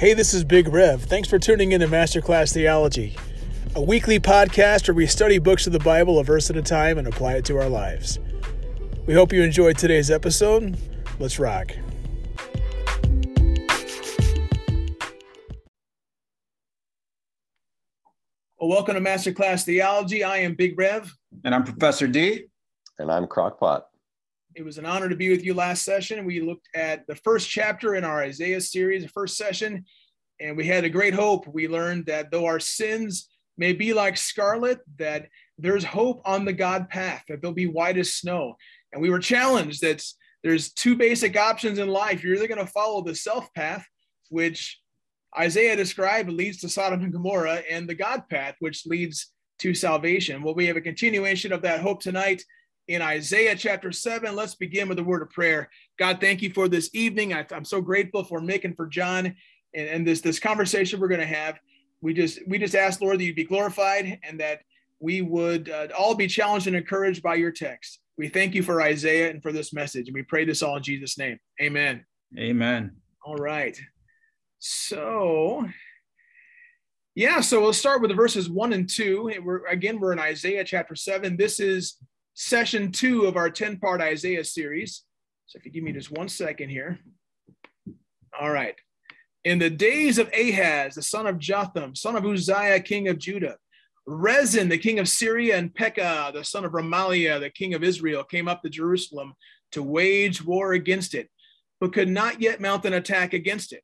Hey, this is Big Rev. Thanks for tuning in to Masterclass Theology, a weekly podcast where we study books of the Bible a verse at a time and apply it to our lives. We hope you enjoyed today's episode. Let's rock. Well, welcome to Masterclass Theology. I am Big Rev. And I'm Professor D. And I'm Crockpot. It was an honor to be with you last session. We looked at the first chapter in our Isaiah series, the first session, and we had a great hope. We learned that though our sins may be like scarlet, that there's hope on the God path, that they'll be white as snow. And we were challenged that there's two basic options in life. You're either going to follow the self path, which Isaiah described leads to Sodom and Gomorrah, and the God path, which leads to salvation. Well, we have a continuation of that hope tonight in Isaiah chapter 7. Let's begin with a word of prayer. God, thank you for this evening. I, am so grateful for making for John and, and this, this conversation we're going to have. We just we just ask, Lord, that you'd be glorified and that we would uh, all be challenged and encouraged by your text. We thank you for Isaiah and for this message. And we pray this all in Jesus' name. Amen. Amen. All right. So, yeah, so we'll start with the verses one and two. We're again, we're in Isaiah chapter seven. This is session two of our 10 part Isaiah series. So if you give me just one second here. All right. In the days of Ahaz, the son of Jotham, son of Uzziah, king of Judah, Rezin, the king of Syria, and Pekah, the son of Remaliah, the king of Israel, came up to Jerusalem to wage war against it, but could not yet mount an attack against it.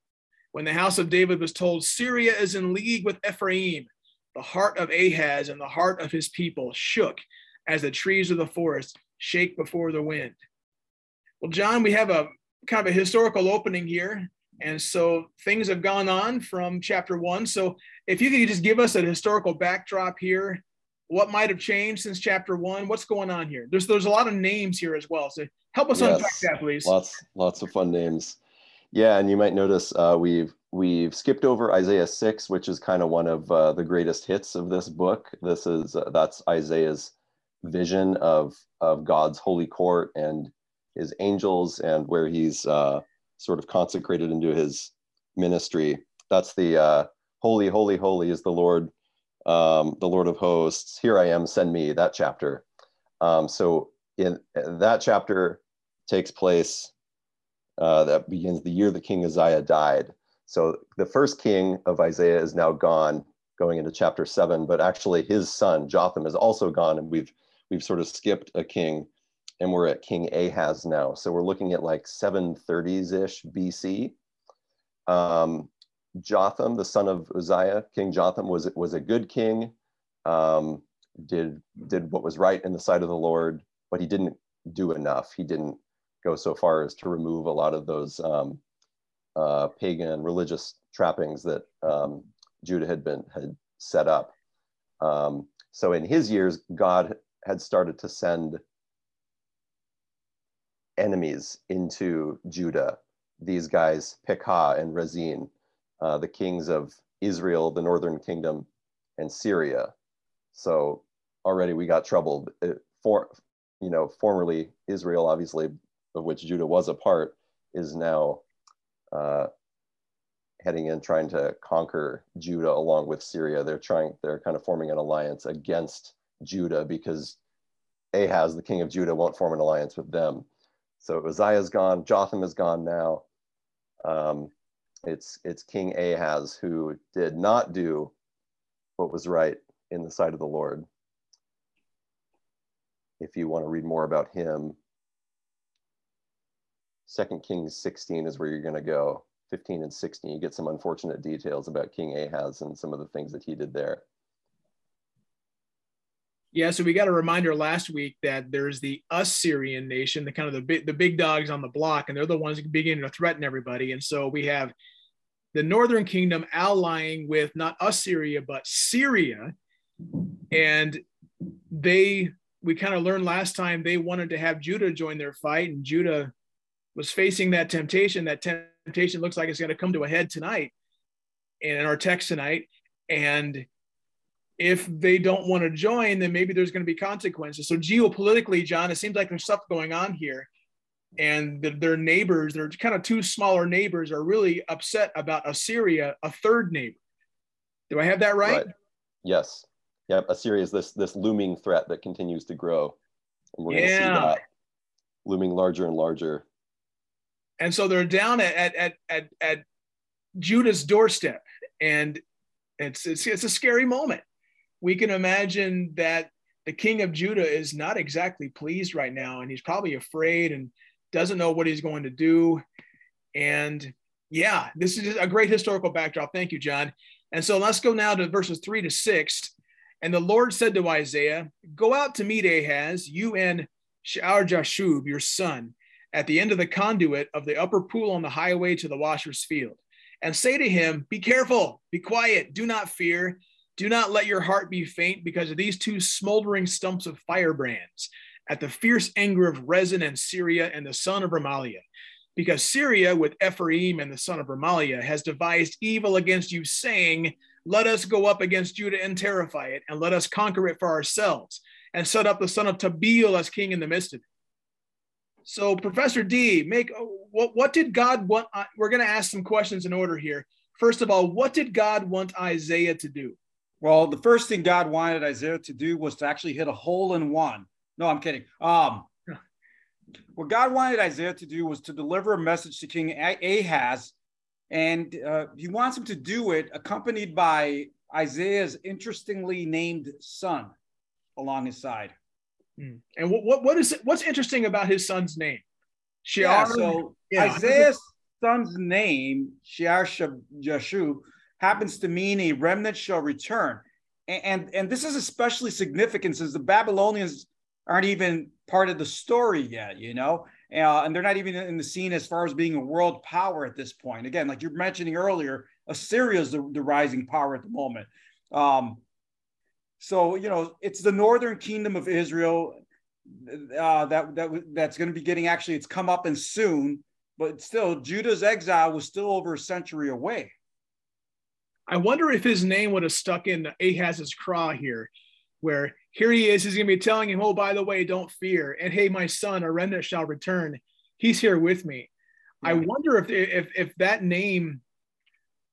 When the house of David was told, Syria is in league with Ephraim, the heart of Ahaz and the heart of his people shook as the trees of the forest shake before the wind. Well, John, we have a kind of a historical opening here. And so things have gone on from chapter one. So if you could just give us a historical backdrop here, what might have changed since chapter one? What's going on here? There's there's a lot of names here as well. So help us yes, unpack that, please. Lots lots of fun names. Yeah, and you might notice uh, we've we've skipped over Isaiah six, which is kind of one of uh, the greatest hits of this book. This is uh, that's Isaiah's vision of of God's holy court and his angels and where he's uh, sort of consecrated into his ministry. That's the uh, holy, holy, holy is the Lord, um, the Lord of hosts. Here I am, send me. That chapter. Um, so in that chapter takes place uh, that begins the year the King Uzziah died. So the first king of Isaiah is now gone, going into chapter seven. But actually, his son Jotham is also gone, and we've we've sort of skipped a king and we're at King Ahaz now. So we're looking at like 730s-ish BC. Um, Jotham, the son of Uzziah, King Jotham was, was a good king, um, did, did what was right in the sight of the Lord, but he didn't do enough. He didn't go so far as to remove a lot of those um, uh, pagan religious trappings that um, Judah had been had set up. Um, so in his years, God had started to send enemies into Judah. These guys, Pekah and Rezin, uh, the kings of Israel, the northern kingdom, and Syria. So already we got troubled. It, for you know, formerly Israel, obviously, of which Judah was a part, is now uh, heading in trying to conquer Judah along with Syria. They're trying, they're kind of forming an alliance against Judah because Ahaz, the king of Judah, won't form an alliance with them. So Uzziah's gone, Jotham is gone now. Um, it's, it's King Ahaz who did not do what was right in the sight of the Lord. If you want to read more about him, Second Kings 16 is where you're going to go. 15 and 16, you get some unfortunate details about King Ahaz and some of the things that he did there. Yeah, so we got a reminder last week that there's the Assyrian nation, the kind of the big the big dogs on the block, and they're the ones beginning to threaten everybody. And so we have the northern kingdom allying with not Assyria but Syria, and they we kind of learned last time they wanted to have Judah join their fight, and Judah was facing that temptation. That temptation looks like it's going to come to a head tonight, and in our text tonight, and if they don't want to join, then maybe there's going to be consequences. So geopolitically, John, it seems like there's stuff going on here. and the, their neighbors, their kind of two smaller neighbors, are really upset about Assyria, a third neighbor. Do I have that right? right. Yes. Yep. Assyria is this this looming threat that continues to grow, and we're yeah. going to see that looming larger and larger. And so they're down at at at at Judah's doorstep, and it's it's it's a scary moment. We can imagine that the king of Judah is not exactly pleased right now, and he's probably afraid and doesn't know what he's going to do. And yeah, this is a great historical backdrop. Thank you, John. And so let's go now to verses three to six. And the Lord said to Isaiah, Go out to meet Ahaz, you and Shear Jashub, your son, at the end of the conduit of the upper pool on the highway to the washer's field, and say to him, Be careful, be quiet, do not fear. Do not let your heart be faint because of these two smoldering stumps of firebrands at the fierce anger of Rezin and Syria and the son of Remaliah. Because Syria, with Ephraim and the son of Remaliah, has devised evil against you, saying, Let us go up against Judah and terrify it, and let us conquer it for ourselves, and set up the son of Tabeel as king in the midst of it. So, Professor D, Mick what, what did God want? Uh, we're going to ask some questions in order here. First of all, what did God want Isaiah to do? Well, the first thing God wanted Isaiah to do was to actually hit a hole in one. No, I'm kidding. Um, what God wanted Isaiah to do was to deliver a message to King Ahaz, and uh, he wants him to do it accompanied by Isaiah's interestingly named son along his side. Hmm. And what, what, what is it, what's interesting about his son's name? Shear, yeah, so yeah. Isaiah's son's name, Shear Jashub, happens to mean a remnant shall return. And, and, and this is especially significant since the Babylonians aren't even part of the story yet, you know, uh, and they're not even in the scene as far as being a world power at this point. Again, like you're mentioning earlier, Assyria is the, the rising power at the moment. Um, so you know, it's the northern kingdom of Israel uh, that that that's going to be getting actually. It's come up and soon, but still, Judah's exile was still over a century away. I wonder if his name would have stuck in Ahaz's craw here, where here he is, he's going to be telling him, Oh, by the way, don't fear. And hey, my son, a remnant shall return. He's here with me. Yeah. I wonder if, if, if that name,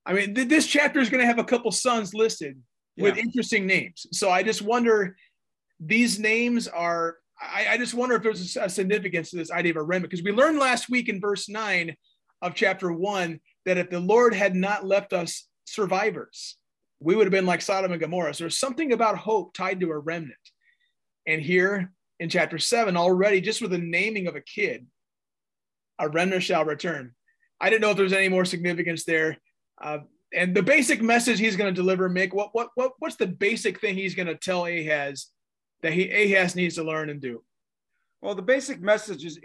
I mean, th- this chapter is going to have a couple sons listed yeah. with interesting names. So I just wonder, these names are, I, I just wonder if there's a, a significance to this idea of a remnant, because we learned last week in verse nine of chapter one that if the Lord had not left us survivors, we would have been like Sodom and Gomorrah. So there's something about hope tied to a remnant. And here in chapter seven, already just with the naming of a kid, a remnant shall return. I didn't know if there's any more significance there. Uh, and the basic message he's going to deliver, Mick, what, what, what, what's the basic thing he's going to tell Ahaz that he Ahaz needs to learn and do? Well, the basic message is,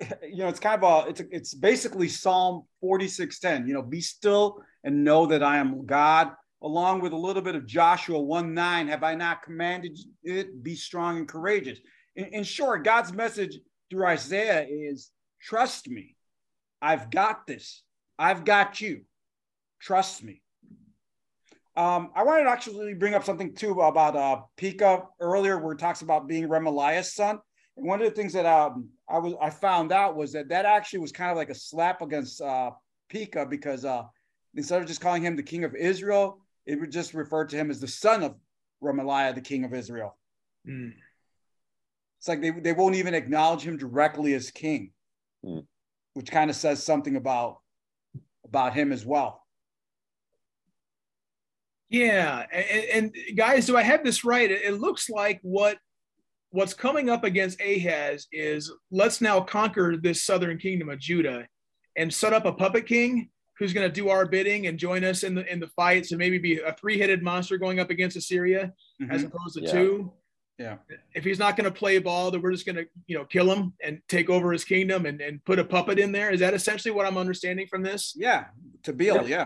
you know, it's kind of a, it's, it's basically Psalm 46:10. You know, be still and know that I am God along with a little bit of Joshua 1 9, have I not commanded it? Be strong and courageous. In, in short, God's message through Isaiah is trust me. I've got this. I've got you. Trust me. Um, I wanted to actually bring up something too about uh, Pekah earlier, where it talks about being Remaliah's son. And one of the things that um, I was I found out was that that actually was kind of like a slap against uh, Pekah because uh, instead of just calling him the king of Israel, it would just refer to him as the son of Remaliah, the king of Israel. Mm. It's like they, they won't even acknowledge him directly as king, mm. which kind of says something about about him as well. Yeah, and, and guys, do I have this right? It, it looks like what what's coming up against Ahaz is let's now conquer this southern kingdom of Judah and set up a puppet king who's going to do our bidding and join us in the in the fights and maybe be a three-headed monster going up against Assyria mm-hmm. as opposed to yeah. two. Yeah. If he's not going to play ball, then we're just going to, you know, kill him and take over his kingdom and, and put a puppet in there. Is that essentially what I'm understanding from this? Yeah. Tabeel, yeah. yeah.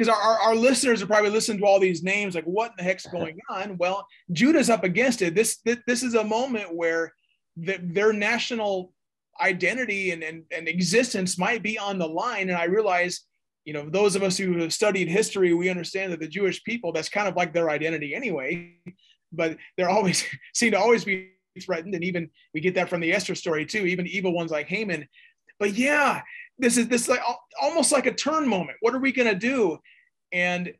Because our, our, listeners are probably listening to all these names, like what in the heck's going on? Well, Judah's up against it. This this, this is a moment where the, their national identity and, and, and existence might be on the line. And I realize you know, those of us who have studied history, we understand that the Jewish people, that's kind of like their identity anyway, but they're always seem to always be threatened. And even we get that from the Esther story too, even evil ones like Haman. but yeah, this is this like almost like a turn moment. What are we going to do? And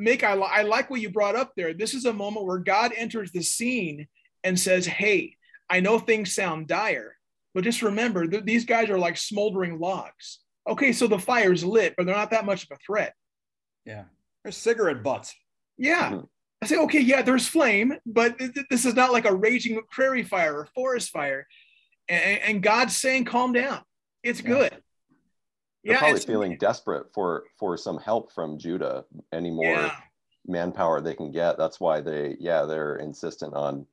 Mick I, I like what you brought up there. This is a moment where God enters the scene and says, Hey, I know things sound dire, but just remember th- these guys are like smoldering logs. Okay, so the fire's lit, but they're not that much of a threat. Yeah. They're cigarette butts. Yeah. I say, okay, yeah, there's flame, but th- this is not like a raging prairie fire or forest fire. And, and God's saying, calm down. It's yeah. good. They're yeah, probably feeling desperate for for some help from Judah. Any more yeah. manpower they can get. That's why they, yeah, they're insistent on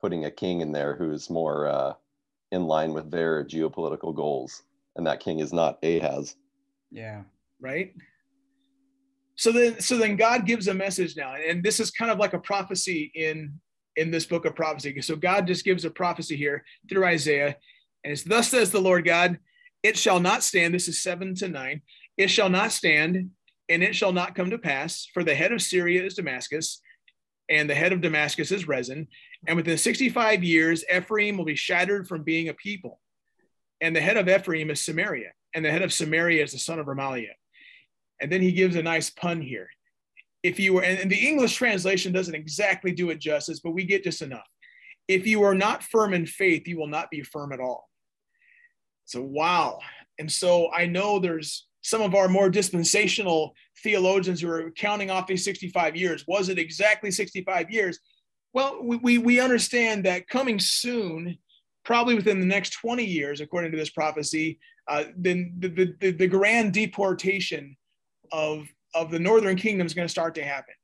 putting a king in there who's more uh, in line with their geopolitical goals, and that king is not Ahaz. Yeah. Right. So then, so then God gives a message now, and this is kind of like a prophecy in in this book of prophecy. So God just gives a prophecy here through Isaiah, and it's thus says the Lord God it shall not stand. This is seven to nine. It shall not stand, and it shall not come to pass. For the head of Syria is Damascus, and the head of Damascus is Rezin. And within 65 years, Ephraim will be shattered from being a people. And the head of Ephraim is Samaria, and the head of Samaria is the son of Remaliah. And then he gives a nice pun here. If you were, and the English translation doesn't exactly do it justice, but we get just enough. If you are not firm in faith, you will not be firm at all. So, wow. And so I know there's some of our more dispensational theologians who are counting off these 65 years. Was it exactly 65 years? Well, we, we, we understand that coming soon, probably within the next 20 years, according to this prophecy, uh, then the, the, the, the grand deportation of, of the northern kingdom is going to start to happen.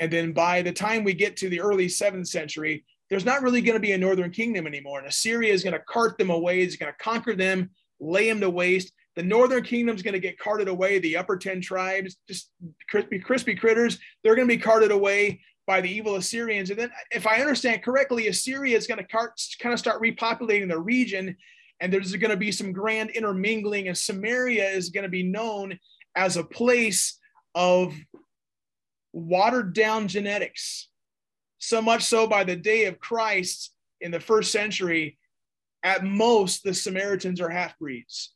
And then by the time we get to the early seventh century, there's not really going to be a northern kingdom anymore. And Assyria is going to cart them away. It's going to conquer them, lay them to waste. The northern kingdom is going to get carted away. The upper 10 tribes, just crispy, crispy critters, they're going to be carted away by the evil Assyrians. And then, if I understand correctly, Assyria is going to cart, kind of start repopulating the region. And there's going to be some grand intermingling. And Samaria is going to be known as a place of watered down genetics so much so by the day of Christ in the first century, at most, the Samaritans are half breeds,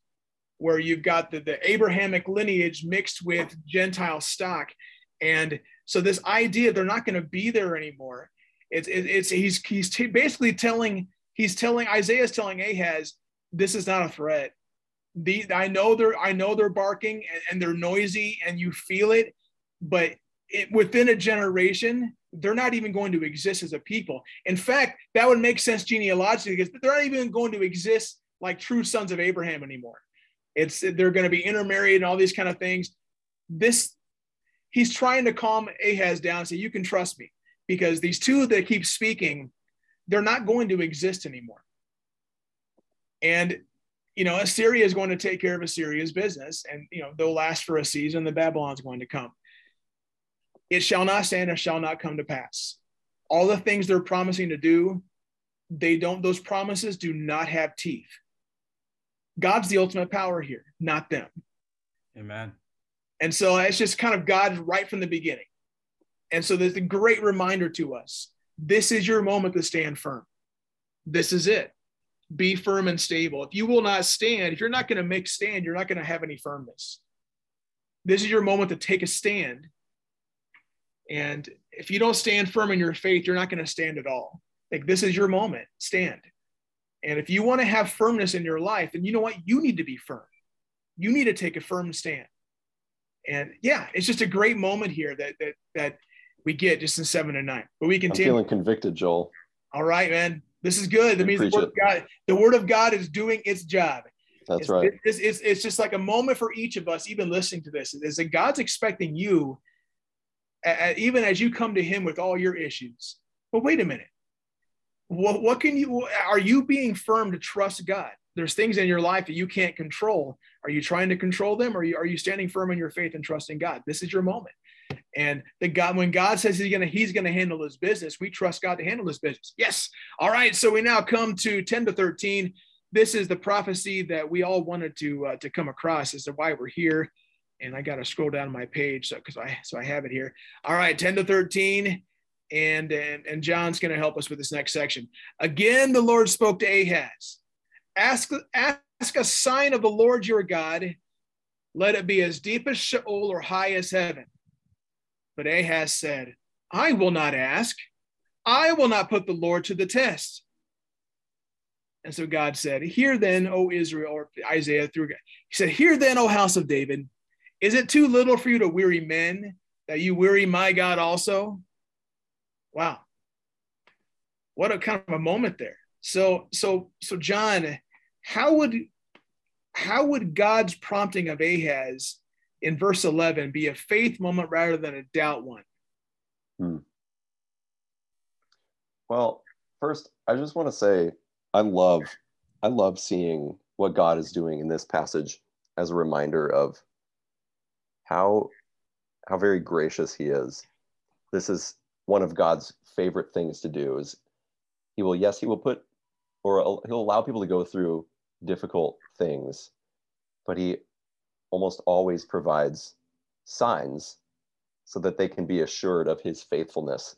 where you've got the, the Abrahamic lineage mixed with Gentile stock. And so, this idea they're not going to be there anymore. It's, it's he's, he's t- basically telling, he's telling, Isaiah's telling Ahaz, this is not a threat. The, I know they're I know they're barking and, and they're noisy and you feel it, but it, within a generation, they're not even going to exist as a people. In fact, that would make sense genealogically because they're not even going to exist like true sons of Abraham anymore. It's they're going to be intermarried and all these kind of things. This he's trying to calm Ahaz down and say, You can trust me, because these two that keep speaking, they're not going to exist anymore. And you know, Assyria is going to take care of Assyria's business, and you know, they'll last for a season, the Babylon's going to come. It shall not stand and shall not come to pass. All the things they're promising to do, they don't, those promises do not have teeth. God's the ultimate power here, not them. Amen. And so it's just kind of God right from the beginning. And so there's a great reminder to us this is your moment to stand firm. This is it. Be firm and stable. If you will not stand, if you're not going to make stand, you're not going to have any firmness. This is your moment to take a stand and if you don't stand firm in your faith, you're not going to stand at all. Like this is your moment, stand. And if you want to have firmness in your life, then you know what? You need to be firm. You need to take a firm stand. And yeah, it's just a great moment here that that that we get just in seven and nine. But we continue. I'm feeling convicted, Joel. All right, man. This is good. That means the word of God, the word of God is doing its job. That's it's, right. It's, it's, it's just like a moment for each of us, even listening to this, is that God's expecting you even as you come to him with all your issues. But wait a minute. What, what can you, are you being firm to trust God? There's things in your life that you can't control. Are you trying to control them? Or are you, are you standing firm in your faith and trusting God? This is your moment. And the God, when God says he's gonna, he's gonna handle his business, we trust God to handle his business. Yes. All right. So we now come to 10 to 13. This is the prophecy that we all wanted to uh, to come across as to why we're here and I got to scroll down my page so because I so I have it here. All right, 10 to 13. And, and, and John's going to help us with this next section. Again, the Lord spoke to Ahaz. Ask, ask a sign of the Lord your God, let it be as deep as Sheol or high as heaven. But Ahaz said, I will not ask. I will not put the Lord to the test. And so God said, Hear then, O Israel, or Isaiah through God. He said, Hear then, O house of David. Is it too little for you to weary men that you weary my God also? Wow. What a kind of a moment there. So, so, so John, how would how would God's prompting of Ahaz in verse 11 be a faith moment rather than a doubt one? Hmm. Well, first, I just want to say I love I love seeing what God is doing in this passage as a reminder of how how very gracious he is. This is one of God's favorite things to do is he will yes, he will put or he'll allow people to go through difficult things, but he almost always provides signs so that they can be assured of his faithfulness,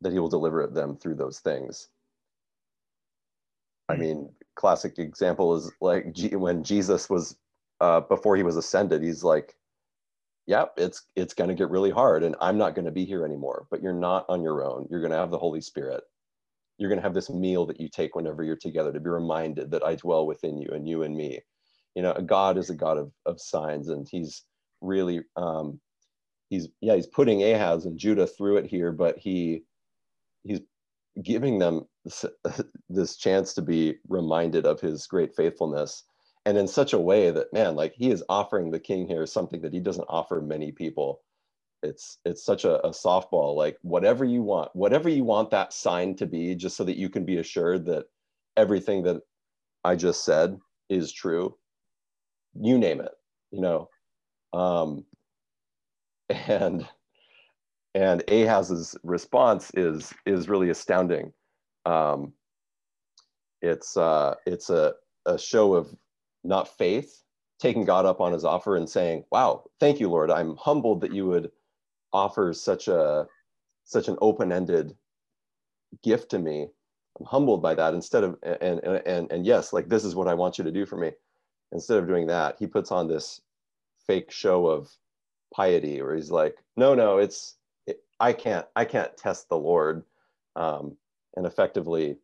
that he will deliver them through those things. I mean, classic example is like when Jesus was uh, before he was ascended. He's like, "Yep, it's it's going to get really hard, and I'm not going to be here anymore. But you're not on your own. You're going to have the Holy Spirit. You're going to have this meal that you take whenever you're together to be reminded that I dwell within you, and you and me. You know, God is a God of of signs, and He's really um, he's yeah he's putting Ahaz and Judah through it here, but he he's giving them this, this chance to be reminded of his great faithfulness and in such a way that man like he is offering the king here something that he doesn't offer many people. It's it's such a, a, softball like whatever you want whatever you want that sign to be just so that you can be assured that everything that i just said is true. You name it you know? Um and and ahaz's response is is really astounding. Um it's uh it's a a show of not faith taking god up on his offer and saying wow thank you lord. I'm humbled that you would offer such a such an open-ended gift to me. I'm humbled by that instead of and and and yes like this is what i want you to do for me. Instead of doing that he puts on this fake show of piety where he's like no no it's it, i can't i can't test the lord um, and effectively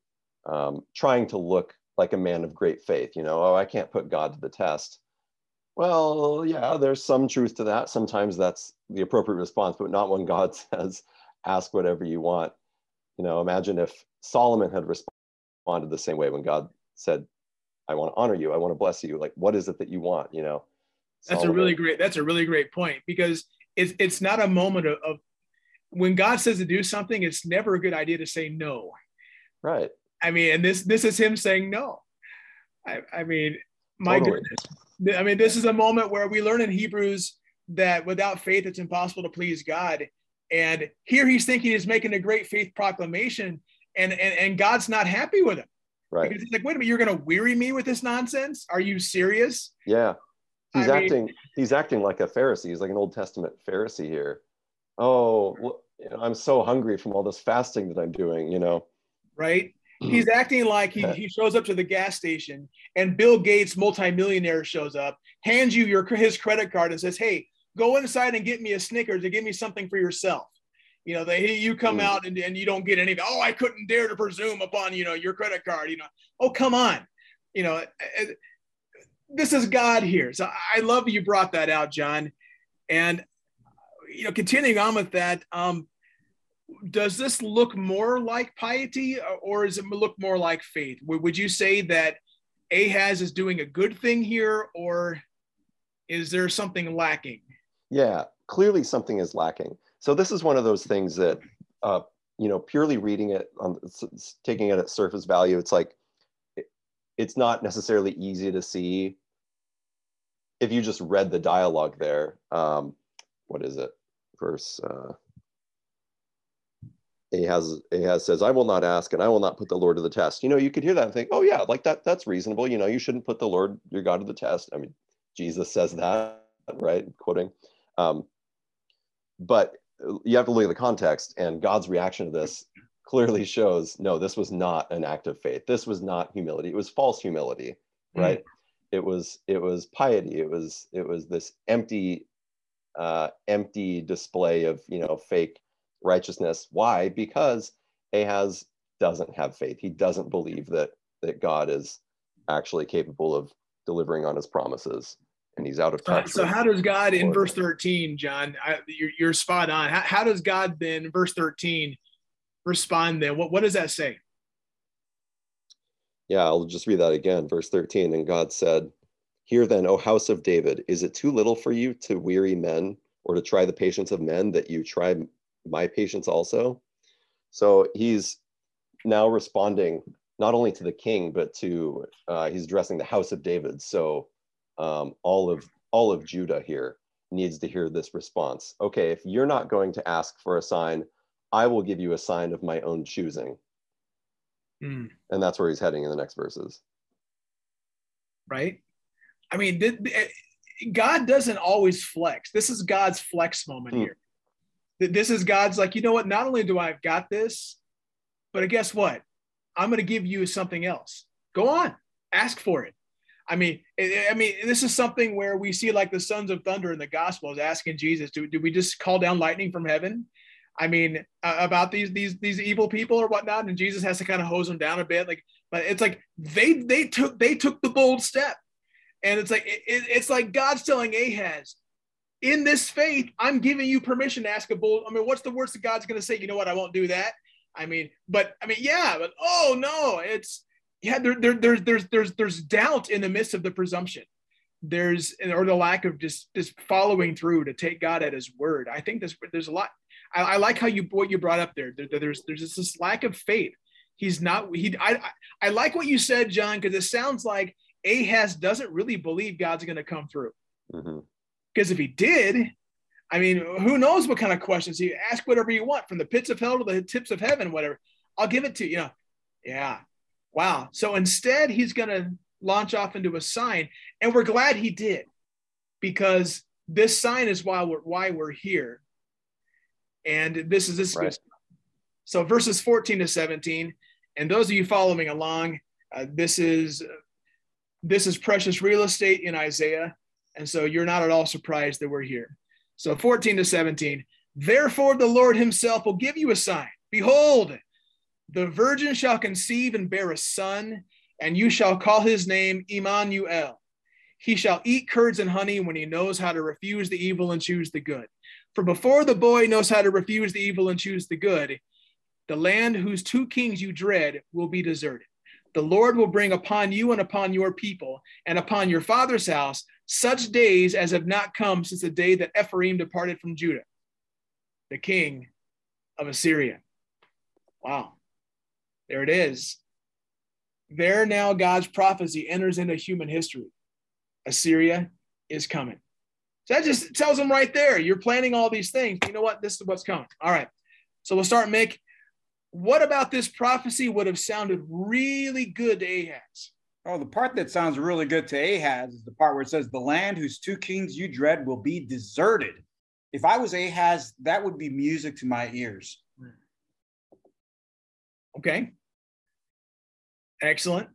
um, trying to look like a man of great faith you know oh i can't put god to the test well yeah there's some truth to that sometimes that's the appropriate response but not when god says ask whatever you want you know imagine if solomon had responded the same way when god said i want to honor you i want to bless you like what is it that you want you know that's a really great. That's a really great point because it's it's not a moment of, of when God says to do something. It's never a good idea to say no. Right. I mean, and this this is him saying no. I, I mean, my totally. goodness. I mean, this is a moment where we learn in Hebrews that without faith it's impossible to please God. And here he's thinking he's making a great faith proclamation, and and, and God's not happy with him. Right. Because he's like, wait a minute, you're going to weary me with this nonsense? Are you serious? Yeah. He's I acting. Mean, he's acting like a Pharisee. He's like an Old Testament Pharisee here. Oh, you know, I'm so hungry from all this fasting that I'm doing. You know. Right. He's acting like he, he shows up to the gas station and Bill Gates, multimillionaire, shows up, hands you your his credit card and says, "Hey, go inside and get me a Snickers or give me something for yourself." You know, they you come mm. out and, and you don't get anything. Oh, I couldn't dare to presume upon you know your credit card. You know, oh come on, you know this is God here. So I love you brought that out, John. And you know, continuing on with that, um, does this look more like piety or does it look more like faith? Would you say that Ahaz is doing a good thing here, or is there something lacking? Yeah, clearly something is lacking. So this is one of those things that, uh, you know, purely reading it on taking it at surface value, it's like it's not necessarily easy to see if you just read the dialogue there, um, what is it? Verse uh, Ahaz, Ahaz says, I will not ask and I will not put the Lord to the test. You know, you could hear that and think, oh yeah, like that, that's reasonable. You know, you shouldn't put the Lord, your God to the test. I mean, Jesus says that, right? Quoting. Um, but you have to look at the context and God's reaction to this clearly shows, no, this was not an act of faith. This was not humility. It was false humility, right? Mm it was it was piety it was it was this empty uh, empty display of you know fake righteousness. Why? Because ahaz doesn't have faith. He doesn't believe that that god is actually capable of delivering on his promises and he's out of touch so how does god in verse 13 john I, you're, you're spot on. How, how does god then verse 13 respond then? What, what does that say? Yeah, I'll just read that again. Verse 13. And God said, Hear then, O house of David, is it too little for you to weary men or to try the patience of men that you try my patience also? So he's now responding not only to the king, but to uh, he's addressing the house of David. So um, all of all of Judah here needs to hear this response. Okay, if you're not going to ask for a sign, I will give you a sign of my own choosing. Mm. And that's where he's heading in the next verses. Right? I mean, eh, God doesn't always flex. This is God's flex moment mm. here. This is God's like, you know what? Not only do I have got this, but guess what? I'm going to give you something else. Go on, ask for it. I mean, I mean, this is something where we see like the sons of thunder in the Gospels asking Jesus, "Do, do we just call down lightning from heaven?" I mean, uh, about these these these evil people or whatnot, and Jesus has to kind of hose them down a bit. Like, but it's like they they took they took the bold step, and it's like it, it's like God's telling Ahaz, in this faith, I'm giving you permission to ask a bold. I mean, what's the worst that God's going to say? You know what? I won't do that. I mean, but I mean, yeah, but oh no, it's yeah. There, there, there's there's there's there's doubt in the midst of the presumption. There's or the lack of just just following through to take God at His word. I think there's there's a lot I, I like how you what you brought up there. there there's there's this lack of faith. He's not he. I I like what you said, John, because it sounds like Ahaz doesn't really believe God's going to come through. Mm-hmm. Because if he did, I mean, who knows what kind of questions he ask whatever you want from the pits of hell to the tips of heaven, whatever. I'll give it to you. You know, yeah, wow. So instead, he's going to launch off into a sign, and we're glad he did, because this sign is why we're why we're here. And this is this right. So verses 14 to 17, and those of you following along, uh, this is this is precious real estate in Isaiah, and so you're not at all surprised that we're here. So 14 to 17. Therefore, the Lord Himself will give you a sign. Behold, the virgin shall conceive and bear a son, and you shall call his name Emmanuel. He shall eat curds and honey when he knows how to refuse the evil and choose the good. For before the boy knows how to refuse the evil and choose the good, the land whose two kings you dread will be deserted. The Lord will bring upon you and upon your people and upon your father's house such days as have not come since the day that Ephraim departed from Judah, the king of Assyria. Wow. There it is. There now God's prophecy enters into human history. Assyria is coming. So that just tells them right there, you're planning all these things. You know what? This is what's coming. All right. So we'll start, Mick. What about this prophecy would have sounded really good to Ahaz? Oh, the part that sounds really good to Ahaz is the part where it says, The land whose two kings you dread will be deserted. If I was Ahaz, that would be music to my ears. Okay. Excellent.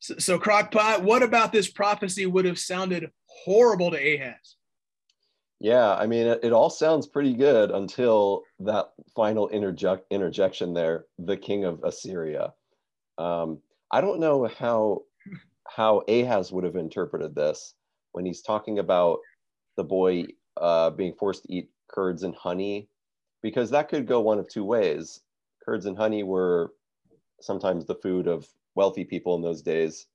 So, so Crockpot, what about this prophecy would have sounded horrible to Ahaz? Yeah, I mean, it, it, all sounds pretty good until that final interject interjection there, the king of Assyria. Um, I don't know how how Ahaz would have interpreted this when he's talking about the boy uh, being forced to eat curds and honey, because that could go one of two ways. Curds and honey were sometimes the food of wealthy people in those days,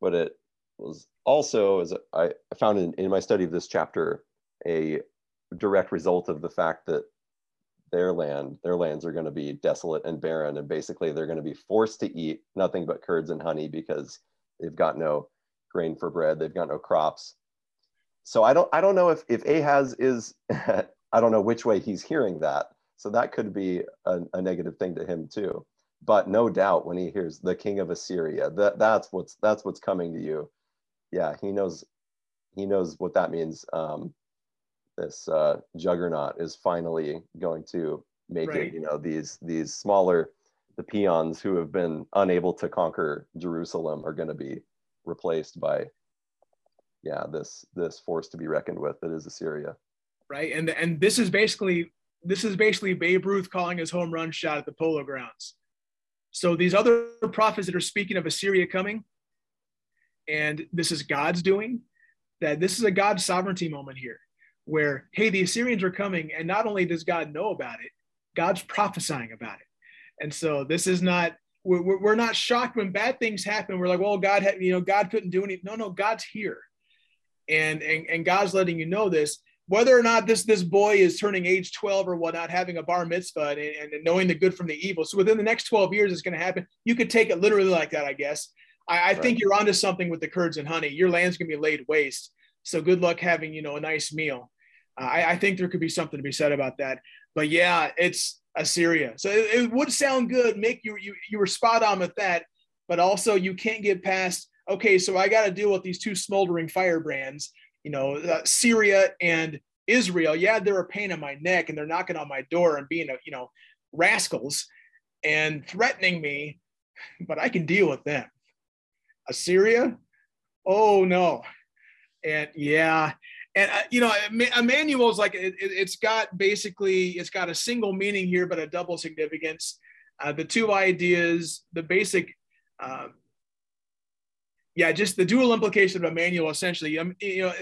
but it was also, as I found in, in my study of this chapter, a direct result of the fact that their land, their lands are going to be desolate and barren, and basically they're going to be forced to eat nothing but curds and honey because they've got no grain for bread, they've got no crops. So I don't, I don't know if if Ahaz is, I don't know which way he's hearing that. So that could be a, a negative thing to him too. But no doubt when he hears the king of Assyria, that that's what's that's what's coming to you. Yeah, he knows he knows what that means. Um, this uh, juggernaut is finally going to make right. it. You know, these these smaller the peons who have been unable to conquer Jerusalem are going to be replaced by yeah, this this force to be reckoned with that is Assyria. Right, and and this is basically this is basically Babe Ruth calling his home run shot at the Polo Grounds. So these other prophets that are speaking of Assyria coming, and this is God's doing, that this is a God sovereignty moment here, where hey, the Assyrians are coming, and not only does God know about it, God's prophesying about it. And so this is not we're, we're not shocked when bad things happen. We're like, well, God had, you know, God couldn't do anything. No, no, God's here. And, and, and God's letting you know this, whether or not this, this boy is turning age 12 or whatnot, having a bar mitzvah and, and knowing the good from the evil. So within the next 12 years, it's going to happen. You could take it literally like that, I guess. I, I right. think you're onto something with the curds and honey. Your land's going to be laid waste. So good luck having, you know, a nice meal. Uh, I, I think there could be something to be said about that. But yeah, it's, Assyria. So it, it would sound good. Mick, you, you, you were spot on with that, but also you can't get past, okay, so I got to deal with these two smoldering firebrands, you know, uh, Syria and Israel. Yeah, they're a pain in my neck and they're knocking on my door and being, a, you know, rascals and threatening me, but I can deal with them. Assyria? Oh no. And yeah, and uh, you know emmanuel is like it, has got basically it's got a single meaning here but a double significance. Uh, the two ideas the basic um, yeah just the dual implication of emmanuel essentially. Um, you know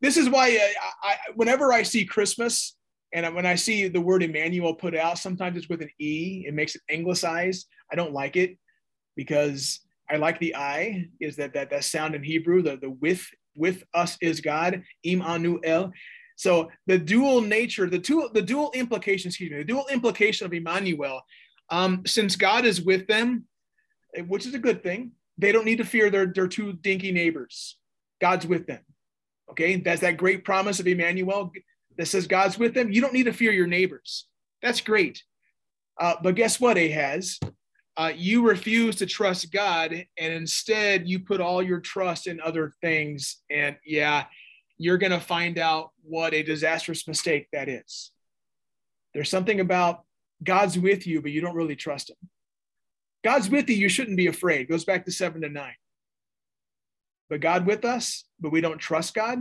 this is why I, I, whenever i see christmas and when i see the word emmanuel put out sometimes it's with an e it makes it anglicized. I don't like it because i like the i is that that that sound in hebrew the the with with us is God, Immanuel. So the dual nature, the two, the dual implication, excuse me, the dual implication of Emmanuel, um, since God is with them, which is a good thing, they don't need to fear their, their two dinky neighbors. God's with them. Okay, that's that great promise of Emmanuel that says God's with them. You don't need to fear your neighbors. That's great. Uh, but guess what, Ahaz? Uh, you refuse to trust God and instead you put all your trust in other things. And yeah, you're going to find out what a disastrous mistake that is. There's something about God's with you, but you don't really trust Him. God's with you, you shouldn't be afraid. It goes back to seven to nine. But God with us, but we don't trust God.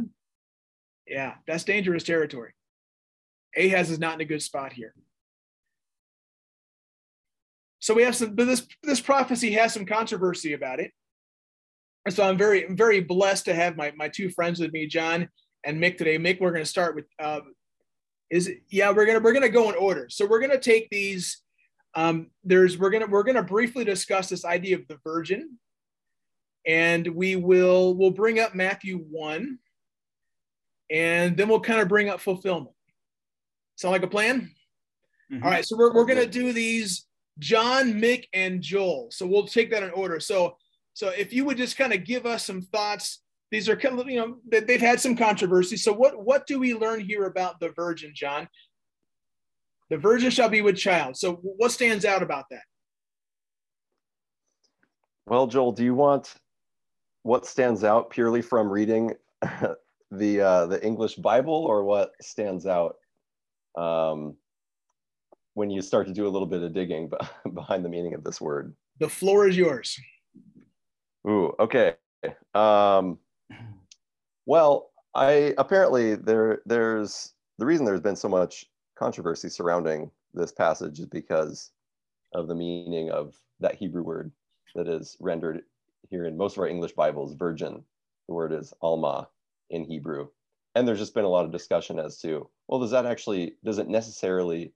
Yeah, that's dangerous territory. Ahaz is not in a good spot here. So we have some, but this this prophecy has some controversy about it. And so I'm very very blessed to have my my two friends with me, John and Mick today. Mick, we're going to start with uh, is yeah we're gonna we're gonna go in order. So we're gonna take these. Um, there's we're gonna we're gonna briefly discuss this idea of the virgin, and we will we'll bring up Matthew one, and then we'll kind of bring up fulfillment. Sound like a plan? Mm-hmm. All right, so we're, we're going to do these John, Mick, and Joel. So we'll take that in order. So, so if you would just kind of give us some thoughts, these are kind of, you know, they've had some controversy. So what, what do we learn here about the virgin, John? The virgin shall be with child. So what stands out about that? Well, Joel, do you want what stands out purely from reading the uh, the English Bible, or what stands out um, when you start to do a little bit of digging behind the meaning of this word. The floor is yours. Ooh, okay. Um, well, I apparently there there's the reason there's been so much controversy surrounding this passage is because of the meaning of that Hebrew word that is rendered here in most of our English Bibles, virgin. The word is alma in Hebrew. And there's just been a lot of discussion as to, well, does that actually, does it necessarily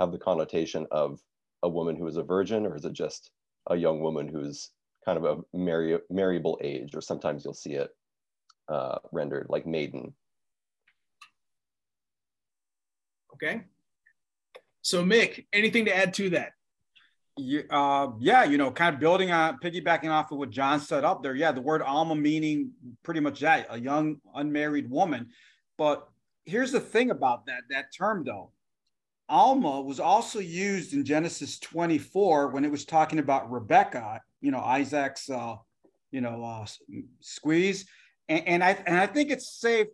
have the connotation of a woman who is a virgin, or is it just a young woman who's kind of a marry, marryable age, or sometimes you'll see it uh, rendered like maiden. Okay. So Mick, anything to add to that? Yeah, uh, yeah, you know, kind of building on, piggybacking off of what John set up there. Yeah, the word alma meaning pretty much that, a young unmarried woman. But here's the thing about that, that term though. Alma was also used in Genesis 24 when it was talking about Rebecca, you know, Isaac's, uh, you know, uh, squeeze. And, and, I and I think it's safe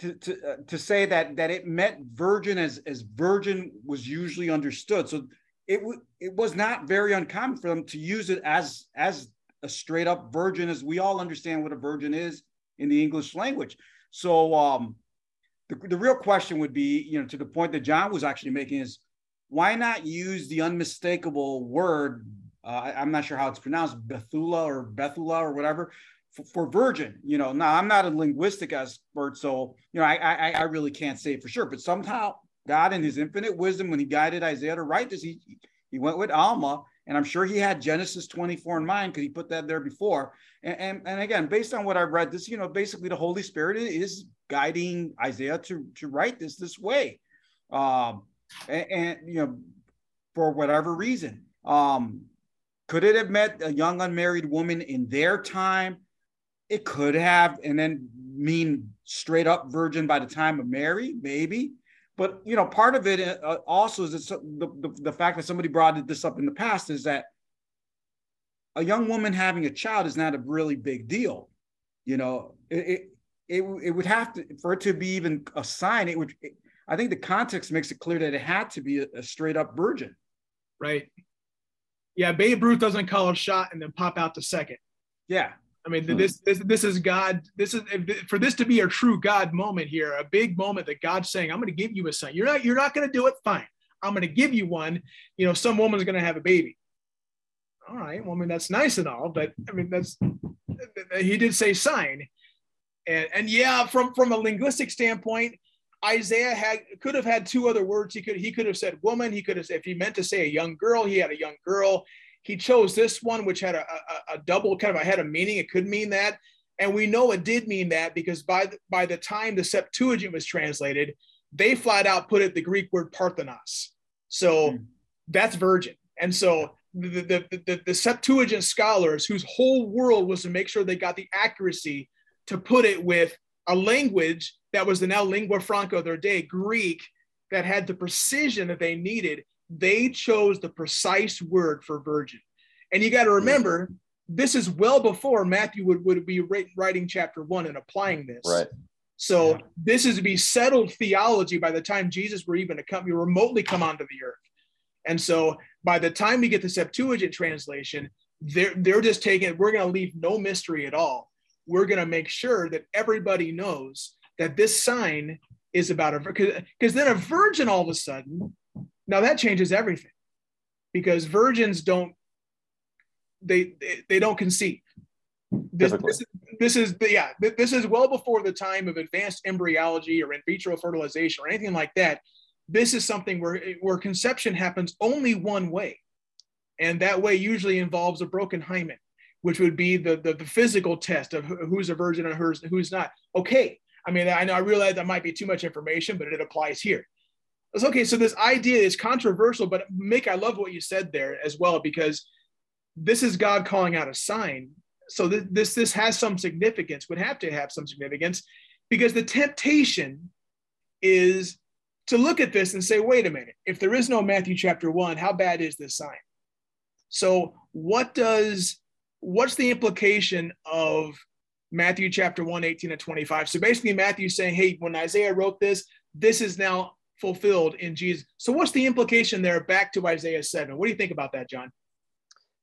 to to, uh, to say that that it meant virgin as as virgin was usually understood. So it w- it was not very uncommon for them to use it as as a straight up virgin, as we all understand what a virgin is in the English language. So um, the, the real question would be, you know, to the point that John was actually making is why not use the unmistakable word? Uh, I'm not sure how it's pronounced, Bethula or Bethula or whatever, for, for, virgin. You know, now I'm not a linguistic expert, so you know, I, I I really can't say for sure. But somehow God, in His infinite wisdom, when He guided Isaiah to write this, He he went with Alma, and I'm sure He had Genesis 24 in mind because He put that there before. And, and and again, based on what I've read, this you know, basically the Holy Spirit is guiding Isaiah to to write this this way. Um, and, and you know, for whatever reason. Um, could it have met a young unmarried woman in their time? It could have, and then mean straight up virgin by the time of Mary, maybe. But you know, part of it uh, also is the, the, the fact that somebody brought this up in the past is that a young woman having a child is not a really big deal. You know, it, it, it, it would have to for it to be even a sign. It would. It, I think the context makes it clear that it had to be a, a straight up virgin. Right. Yeah, Babe Ruth doesn't call a shot and then pop out the second. Yeah. I mean, hmm. this, this this is God. This is for this to be a true God moment here, a big moment that God's saying, "I'm going to give you a son. You're not you're not going to do it. Fine, I'm going to give you one. You know, some woman's going to have a baby. All right. Well, I mean, that's nice and all, but I mean, that's he did say sign, and and yeah, from from a linguistic standpoint, Isaiah had could have had two other words. He could he could have said woman. He could have if he meant to say a young girl, he had a young girl. He chose this one, which had a, a, a double kind of a had a meaning. It could mean that, and we know it did mean that because by the, by the time the Septuagint was translated, they flat out put it the Greek word parthenos. So mm. that's virgin. And so the, the, the, the Septuagint scholars, whose whole world was to make sure they got the accuracy to put it with a language that was the now lingua franca of their day, Greek, that had the precision that they needed, they chose the precise word for virgin. And you got to remember, this is well before Matthew would, would be writing chapter one and applying this. Right. So yeah. this is to be settled theology by the time Jesus were even to come, remotely come onto the earth. And so by the time we get the Septuagint translation, they're, they're just taking, we're going to leave no mystery at all. We're going to make sure that everybody knows that this sign is about a because then a virgin all of a sudden now that changes everything because virgins don't they they, they don't conceive. This, this, is, this is yeah this is well before the time of advanced embryology or in vitro fertilization or anything like that. This is something where where conception happens only one way. And that way usually involves a broken hymen which would be the, the, the physical test of who's a virgin and who's not. Okay. I mean, I know I realize that might be too much information, but it applies here. Okay. So this idea is controversial, but Mick, I love what you said there as well because this is God calling out a sign. So th- this this has some significance. Would have to have some significance because the temptation is to look at this and say, wait a minute. If there is no Matthew chapter one, how bad is this sign? So what does what's the implication of Matthew chapter 1, 18 and 25. So basically, Matthew's saying, hey, when Isaiah wrote this, this is now fulfilled in Jesus. So what's the implication there back to Isaiah 7? What do you think about that, John?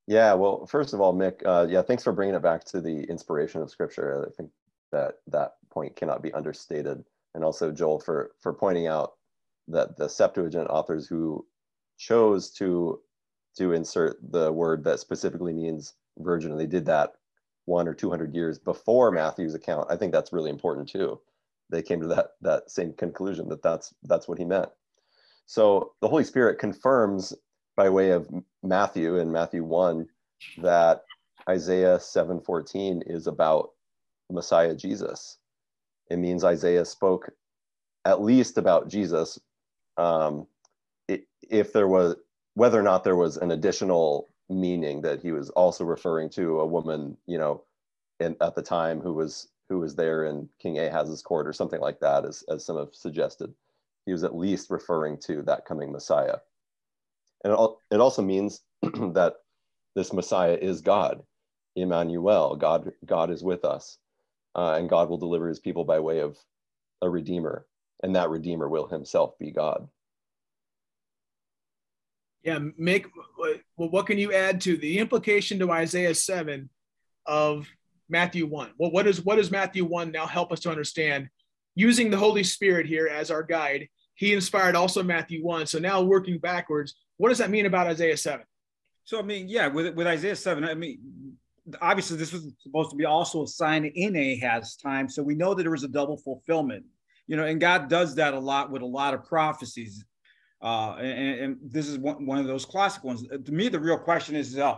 Yeah, well, first of all, Mick, uh, yeah, thanks for bringing it back to the inspiration of Scripture. I think that that point cannot be understated, and also Joel for for pointing out that the Septuagint authors who chose to to insert the word that specifically means virgin, and they did that one or 200 years before Matthew's account. I think that's really important too. They came to that, that same conclusion that that's, that's what he meant. So the Holy Spirit confirms by way of Matthew in Matthew 1 that Isaiah 7:14 is about Messiah Jesus. It means Isaiah spoke at least about Jesus. Um, it, if there was whether or not there was an additional meaning that he was also referring to a woman, you know, in, at the time who was who was there in King Ahaz's court or something like that, as, as some have suggested. He was at least referring to that coming Messiah. And it, it also means that this Messiah is God, Emmanuel. God, God is with us, uh, and God will deliver his people by way of a redeemer, and that redeemer will himself be God. Yeah, Mick well, what can you add to the implication to Isaiah 7 of Matthew 1. Well, what is what does Matthew 1 now help us to understand? Using the Holy Spirit here as our guide, he inspired also Matthew 1. So now working backwards, what does that mean about Isaiah 7? So I mean, yeah, with with Isaiah 7, I mean, obviously this was supposed to be also a sign in Ahaz's time. So we know that there was a double fulfillment. You know, and God does that a lot with a lot of prophecies. Uh, and, and this is one, one of those classic ones. To me, the real question is, uh,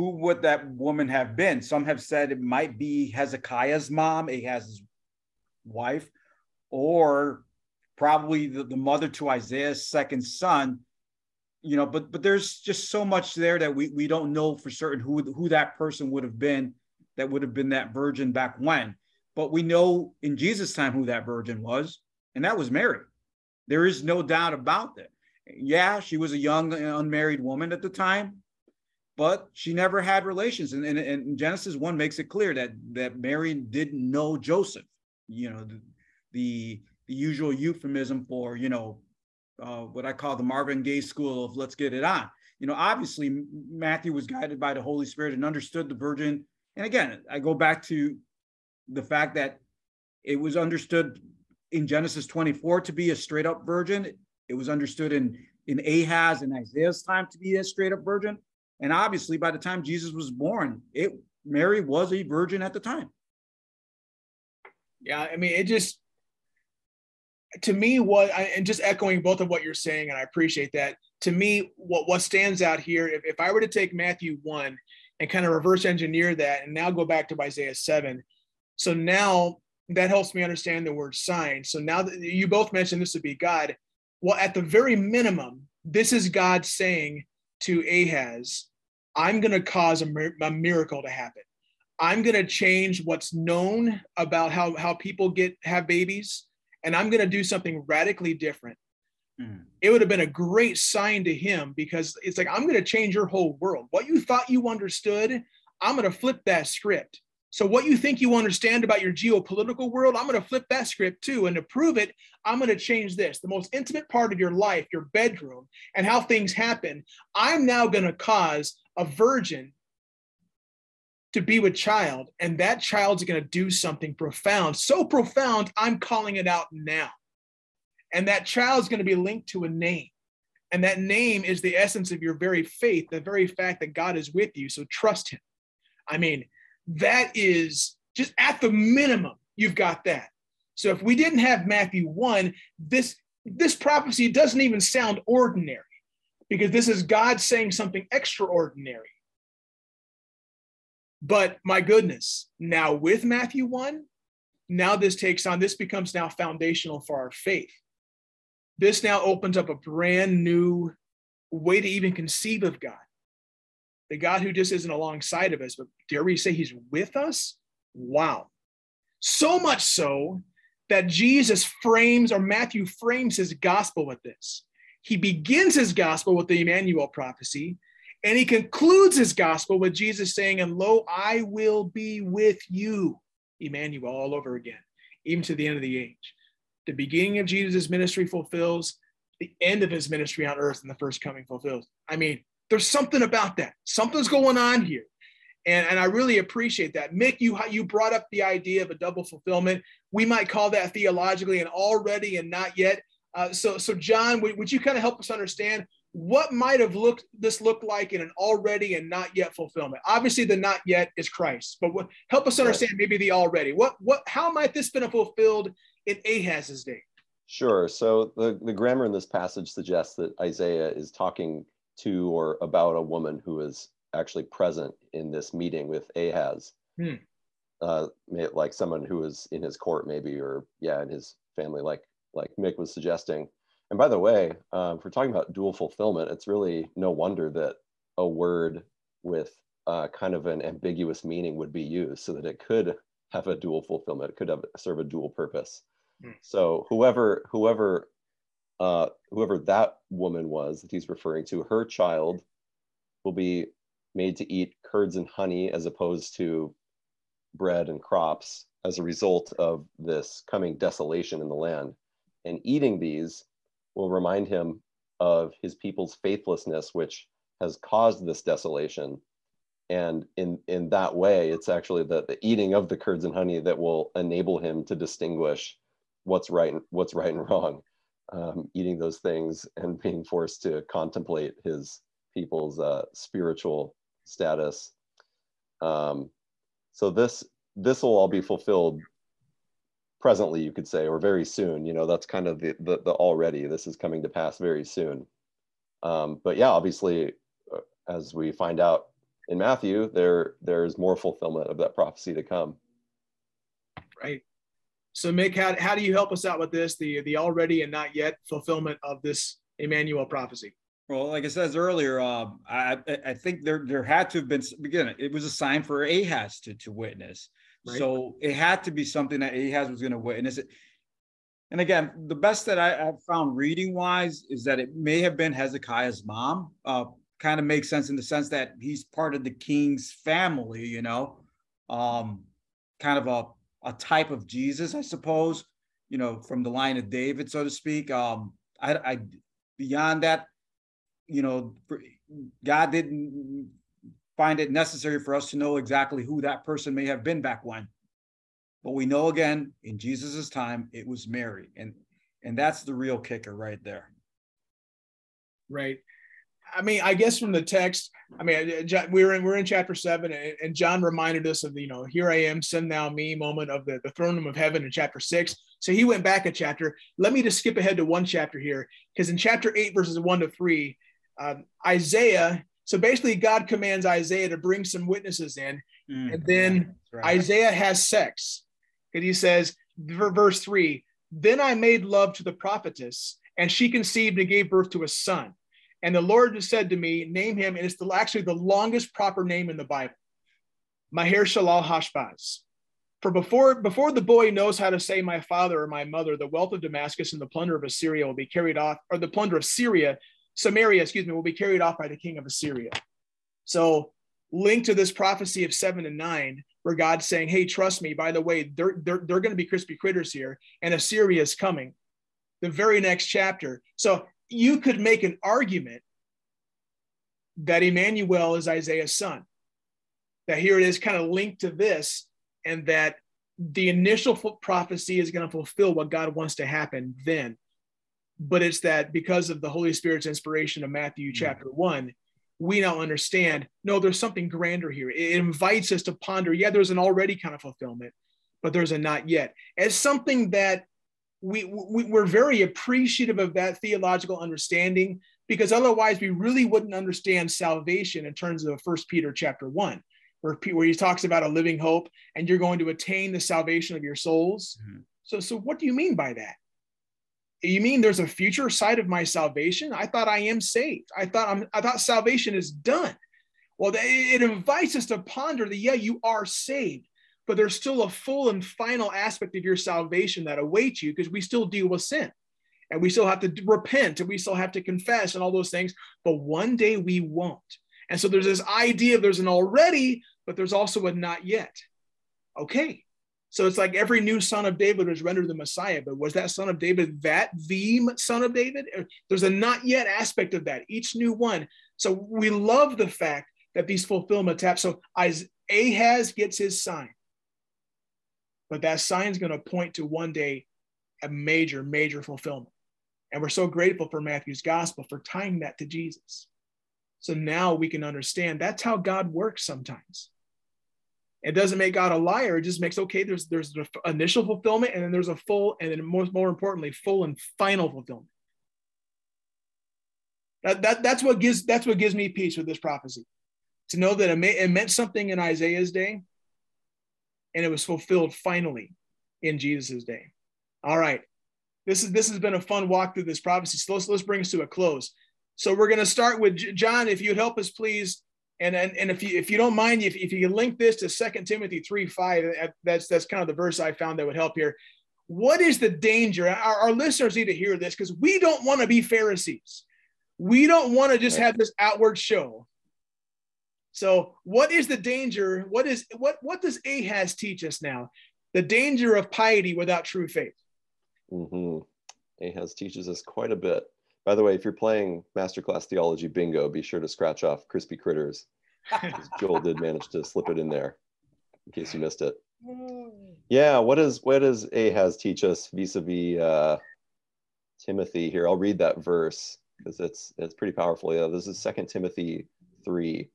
who would that woman have been? Some have said it might be Hezekiah's mom, Ahaz's wife, or probably the, the mother to Isaiah's second son. You know, but but there's just so much there that we we don't know for certain who who that person would have been that would have been that virgin back when. But we know in Jesus' time who that virgin was, and that was Mary. There is no doubt about that. Yeah, she was a young unmarried woman at the time, but she never had relations. And, and, and Genesis 1 makes it clear that, that Mary didn't know Joseph. You know, the, the, the usual euphemism for, you know, uh, what I call the Marvin Gaye school of let's get it on. You know, obviously Matthew was guided by the Holy Spirit and understood the virgin. And again, I go back to the fact that it was understood in Genesis 24 to be a straight up virgin. It was understood in, in Ahaz and Isaiah's time to be a straight up virgin. And obviously, by the time Jesus was born, it Mary was a virgin at the time. Yeah, I mean, it just to me what I, and just echoing both of what you're saying, and I appreciate that. To me, what what stands out here, if, if I were to take Matthew one and kind of reverse engineer that, and now go back to Isaiah seven, so now that helps me understand the word sign. So now that you both mentioned this would be God, well, at the very minimum, this is God saying to Ahaz, I'm going to cause a, a miracle to happen. I'm going to change what's known about how, how people get have babies, and I'm going to do something radically different. Mm. It would have been a great sign to him because it's like, I'm going to change your whole world. What you thought you understood, I'm going to flip that script. So, what you think you understand about your geopolitical world, I'm going to flip that script too. And to prove it, I'm going to change this the most intimate part of your life, your bedroom, and how things happen. I'm now going to cause a virgin to be with child, and that child's going to do something profound. So profound, I'm calling it out now. And that child's going to be linked to a name. And that name is the essence of your very faith, the very fact that God is with you. So trust him. I mean, that is just at the minimum, you've got that. So if we didn't have Matthew 1, this this prophecy doesn't even sound ordinary because this is God saying something extraordinary. But my goodness, now with Matthew 1, now this takes on, this becomes now foundational for our faith. This now opens up a brand new way to even conceive of God the God who just isn't alongside of us, but dare we say he's with us? Wow. So much so that Jesus frames, or Matthew frames his gospel with this. He begins his gospel with the Emmanuel prophecy, and he concludes his gospel with Jesus saying, And lo, I will be with you, Emmanuel, all over again, even to the end of the age. The beginning of Jesus' ministry fulfills, the end of his ministry on earth and the first coming fulfills. I mean, there's something about that. Something's going on here. And, and I really appreciate that. Mick, you, you brought up the idea of a double fulfillment. We might call that theologically an already and not yet. Uh, so, so John, would, would you kind of help us understand what might have looked this looked like in an already and not yet fulfillment? Obviously, the not yet is Christ, but what, help us understand maybe the already. What, what, how might this been fulfilled in Ahaz's day? Sure. So the, the grammar in this passage suggests that Isaiah is talking to or about a woman who is actually present in this meeting with Ahaz. Hmm. Uh, like someone who was in his court, maybe, or yeah, in his family, like like Mick was suggesting. And by the way, um, if we're talking about dual fulfillment, it's really no wonder that a word with uh, kind of an ambiguous meaning would be used, so that it could have a dual fulfillment. It could have serve a dual purpose. Hmm. So whoever whoever uh, whoever that woman was that he's referring to, her child will be made to eat curds and honey as opposed to bread and crops as a result of this coming desolation in the land. And eating these will remind him of his people's faithlessness, which has caused this desolation. and in in that way it's actually the, the eating of the curds and honey that will enable him to distinguish what's right and what's right and wrong um, eating those things and being forced to contemplate his people's uh, spiritual status um, so this this will all be fulfilled presently you could say or very soon you know that's kind of the the, the already this is coming to pass very soon um, but yeah obviously uh, as we find out in Matthew, there there's more fulfillment of that prophecy to come. Right. So, Mick, how, how do you help us out with this, the the already and not yet fulfillment of this Emmanuel prophecy? Well, like I said earlier, um, I I think there there had to have been again. It was a sign for Ahaz to to witness. Right. So it had to be something that Ahaz was going to witness. It. And again, the best that I, have found reading wise is that it may have been Hezekiah's mom. Uh, kind of makes sense in the sense that he's part of the king's family, you know, um, kind of a, a type of Jesus, I suppose, you know, from the line of David, so to speak. Um, I, I beyond that, you know, God didn't find it necessary for us to know exactly who that person may have been back when. But we know again in Jesus's time it was Mary, and and that's the real kicker right there. Right. I mean, I guess from the text, I mean, we're in we're in chapter seven, and John reminded us of the, you know, here I am, send thou me moment of the, the throne room of heaven in chapter six. So he went back a chapter. Let me just skip ahead to one chapter here, because in chapter eight, verses one to three, um, Isaiah. So basically, God commands Isaiah to bring some witnesses in, mm, and then right. Isaiah has sex, and he says, verse three. Then I made love to the prophetess, and she conceived and gave birth to a son. And the Lord said to me, Name him, and it's the, actually the longest proper name in the Bible Maher Shalal Hashbaz. For before, before the boy knows how to say my father or my mother, the wealth of Damascus and the plunder of Assyria will be carried off, or the plunder of Syria, Samaria, excuse me, will be carried off by the king of Assyria. So, linked to this prophecy of seven and nine, where God's saying, Hey, trust me, by the way, they're, they're, they're going to be crispy critters here, and Assyria is coming. The very next chapter. So, you could make an argument that Emmanuel is Isaiah's son. That here it is kind of linked to this, and that the initial prophecy is going to fulfill what God wants to happen then. But it's that because of the Holy Spirit's inspiration of Matthew mm-hmm. chapter one, we now understand no, there's something grander here. It invites us to ponder, yeah, there's an already kind of fulfillment, but there's a not yet. As something that we, we we're very appreciative of that theological understanding because otherwise we really wouldn't understand salvation in terms of First Peter chapter one, where, where he talks about a living hope and you're going to attain the salvation of your souls. Mm-hmm. So, so what do you mean by that? You mean there's a future side of my salvation? I thought I am saved. I thought I'm. I thought salvation is done. Well, it invites us to ponder that yeah, you are saved but there's still a full and final aspect of your salvation that awaits you because we still deal with sin and we still have to repent and we still have to confess and all those things. But one day we won't. And so there's this idea of there's an already, but there's also a not yet. Okay. So it's like every new son of David was rendered the Messiah, but was that son of David that the son of David? There's a not yet aspect of that, each new one. So we love the fact that these fulfillments happen. So Ahaz gets his sign. But that sign is going to point to one day a major, major fulfillment. And we're so grateful for Matthew's gospel for tying that to Jesus. So now we can understand that's how God works sometimes. It doesn't make God a liar. It just makes okay. There's there's the initial fulfillment, and then there's a full, and then more, more importantly, full and final fulfillment. That, that that's what gives that's what gives me peace with this prophecy, to know that it, may, it meant something in Isaiah's day, and it was fulfilled finally in Jesus' day. All right. This is this has been a fun walk through this prophecy. So let's let's bring us to a close. So we're going to start with John. If you'd help us, please, and and, and if you if you don't mind, if, if you link this to Second Timothy three five, that's that's kind of the verse I found that would help here. What is the danger? Our, our listeners need to hear this because we don't want to be Pharisees. We don't want to just have this outward show. So, what is the danger? What is what what does Ahaz teach us now? The danger of piety without true faith. Mm-hmm. Ahaz teaches us quite a bit. By the way, if you're playing Masterclass Theology Bingo, be sure to scratch off crispy critters Joel did manage to slip it in there in case you missed it. Yeah, what does what does Ahaz teach us vis-a-vis uh, Timothy here? I'll read that verse because it's it's pretty powerful. Yeah, this is Second Timothy three.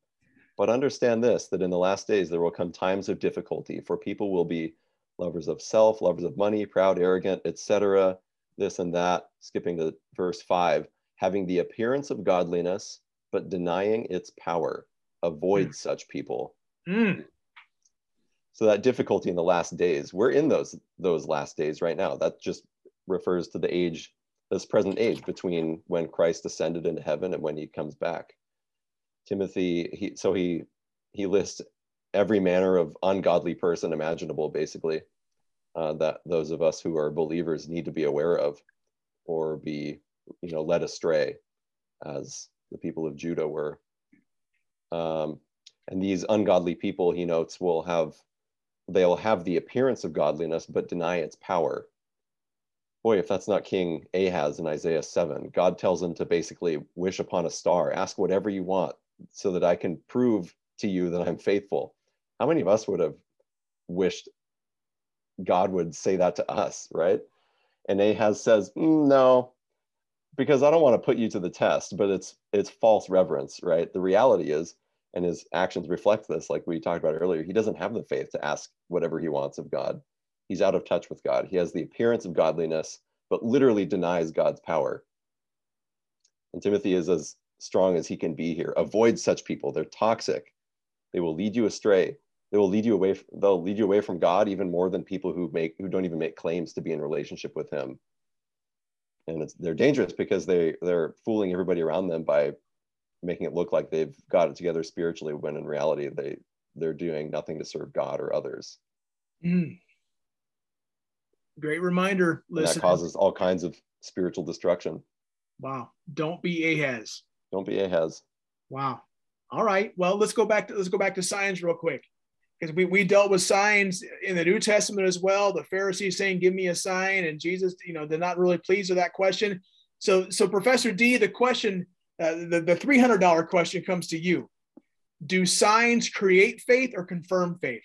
But understand this: that in the last days there will come times of difficulty, for people will be lovers of self, lovers of money, proud, arrogant, etc. This and that. Skipping to verse five, having the appearance of godliness, but denying its power. Avoid mm. such people. Mm so that difficulty in the last days we're in those those last days right now that just refers to the age this present age between when christ ascended into heaven and when he comes back timothy he so he he lists every manner of ungodly person imaginable basically uh, that those of us who are believers need to be aware of or be you know led astray as the people of judah were um, and these ungodly people he notes will have they'll have the appearance of godliness but deny its power. Boy, if that's not King Ahaz in Isaiah 7, God tells him to basically wish upon a star, ask whatever you want so that I can prove to you that I'm faithful. How many of us would have wished God would say that to us, right? And Ahaz says, mm, no, because I don't want to put you to the test, but it's it's false reverence, right? The reality is and his actions reflect this like we talked about earlier he doesn't have the faith to ask whatever he wants of god. He's out of touch with god. He has the appearance of godliness but literally denies god's power. And timothy is as strong as he can be here. Avoid such people. They're toxic. They will lead you astray they will lead you away they'll lead you away from god even more than people who make who don't even make claims to be in relationship with him and it's they're dangerous because they they're fooling everybody around them by making it look like they've got it together spiritually when in reality they they're doing nothing to serve God or others. Mm. Great reminder. Listen. That causes all kinds of spiritual destruction. Wow. Don't be Ahaz. Don't be Ahaz. Wow. All right. Well, let's go back to let's go back to signs real quick. Because we, we dealt with signs in the New Testament as well. The Pharisees saying, Give me a sign, and Jesus, you know, they're not really pleased with that question. So, so Professor D, the question uh, the, the $300 question comes to you. Do signs create faith or confirm faith?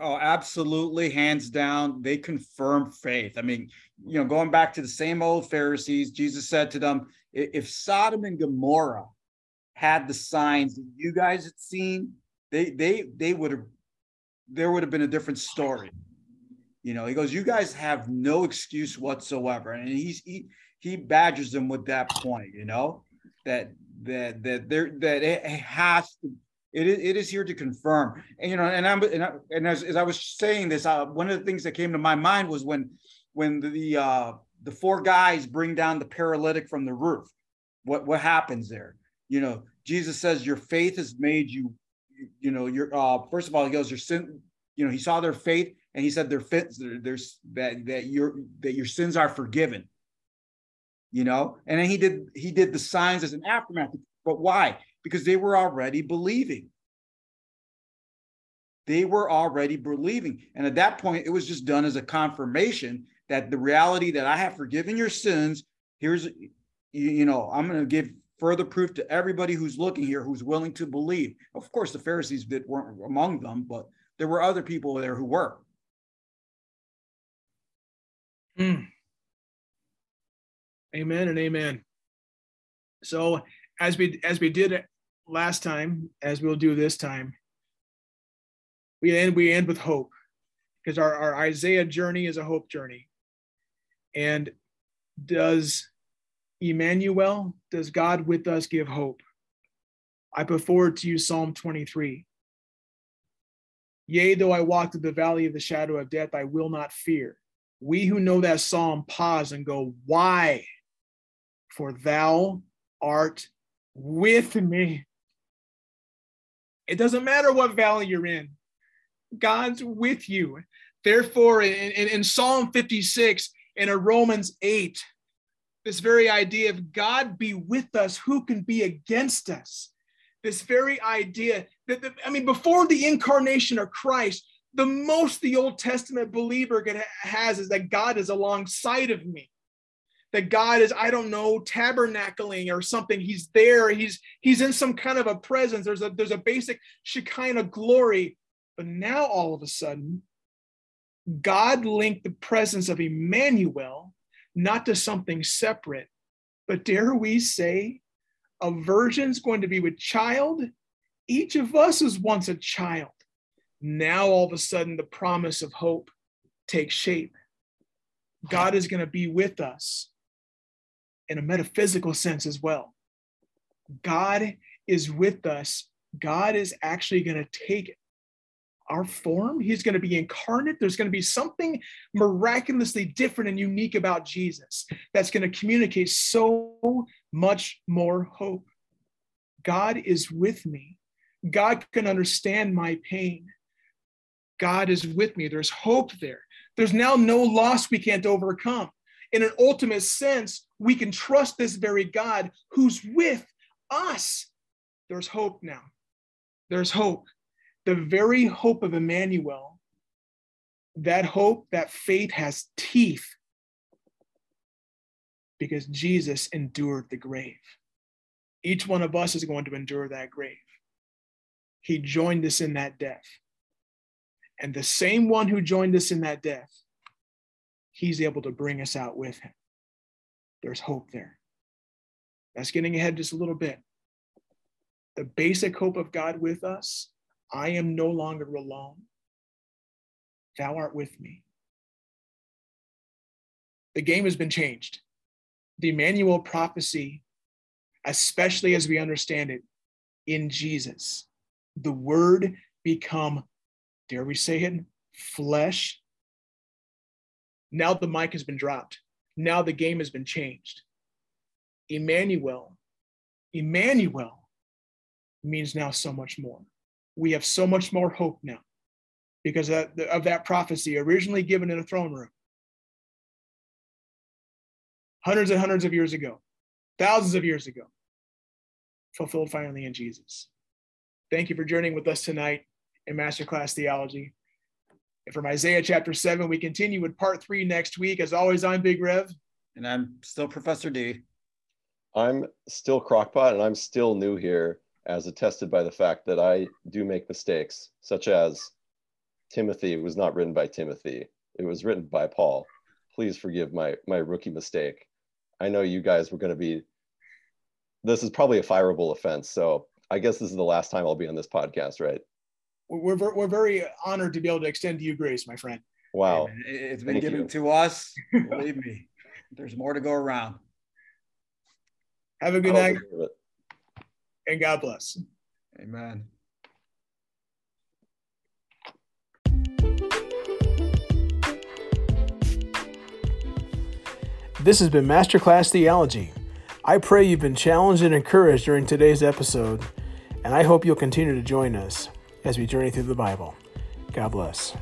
Oh, absolutely. Hands down, they confirm faith. I mean, you know, going back to the same old Pharisees, Jesus said to them, if Sodom and Gomorrah had the signs that you guys had seen, they they they would have there would have been a different story. You know, he goes, You guys have no excuse whatsoever. And he's he he badgers them with that point, you know that that that there that it has to it is, it is here to confirm and you know and i'm and, I, and as, as i was saying this uh, one of the things that came to my mind was when when the uh the four guys bring down the paralytic from the roof what what happens there you know jesus says your faith has made you you know your uh first of all he goes your sin you know he saw their faith and he said their fits there's that that your that your sins are forgiven. You know? And then he did he did the signs as an aftermath. But why? Because they were already believing. They were already believing. And at that point it was just done as a confirmation that the reality that i have forgiven your sins here's you, you know i'm going to give further proof to everybody who's looking here who's willing to believe of course the pharisees that weren't among them but there were other people there who were mm. Amen and amen. So as we as we did last time, as we'll do this time, we end we end with hope because our, our Isaiah journey is a hope journey. And does Emmanuel, does God with us give hope? I put forward to you Psalm 23. Yea, though I walk through the valley of the shadow of death, I will not fear. We who know that psalm pause and go, Why? for thou art with me. It doesn't matter what valley you're in, God's with you. Therefore, in, in, in Psalm 56 and in Romans 8, this very idea of God be with us, who can be against us? This very idea that, that I mean, before the incarnation of Christ, the most the Old Testament believer has is that God is alongside of me that God is, I don't know, tabernacling or something. He's there. He's he's in some kind of a presence. There's a there's a basic Shekinah glory. But now all of a sudden, God linked the presence of Emmanuel not to something separate, but dare we say, a virgin's going to be with child. Each of us is once a child. Now all of a sudden, the promise of hope takes shape. God is going to be with us in a metaphysical sense as well. God is with us. God is actually going to take our form. He's going to be incarnate. There's going to be something miraculously different and unique about Jesus that's going to communicate so much more hope. God is with me. God can understand my pain. God is with me. There's hope there. There's now no loss we can't overcome. In an ultimate sense, we can trust this very God who's with us. There's hope now. There's hope the very hope of Emmanuel, that hope, that faith has teeth because Jesus endured the grave. Each one of us is going to endure that grave. He joined us in that death. And the same one who joined us in that death, he's able to bring us out with him. There's hope there. That's getting ahead just a little bit. The basic hope of God with us I am no longer alone. Thou art with me. The game has been changed. The Emmanuel prophecy, especially as we understand it in Jesus, the word become, dare we say it, flesh. Now the mic has been dropped. Now the game has been changed. Emmanuel, Emmanuel means now so much more we have so much more hope now because of, of that prophecy originally given in a throne room hundreds and hundreds of years ago, thousands of years ago, fulfilled finally in Jesus. Thank you for journeying with us tonight in Masterclass Theology. And from Isaiah chapter 7, we continue with part three next week. As always, I'm Big Rev. And I'm still Professor D. I'm still Crockpot, and I'm still new here as attested by the fact that I do make mistakes, such as Timothy was not written by Timothy. It was written by Paul. Please forgive my my rookie mistake. I know you guys were going to be this is probably a fireable offense, so I guess this is the last time I'll be on this podcast, right? We're, we're very honored to be able to extend to you grace, my friend. Wow. It's been Thank given you. to us. Believe me, there's more to go around. Have a good night and God bless. Amen. This has been Masterclass Theology. I pray you've been challenged and encouraged during today's episode, and I hope you'll continue to join us as we journey through the Bible. God bless.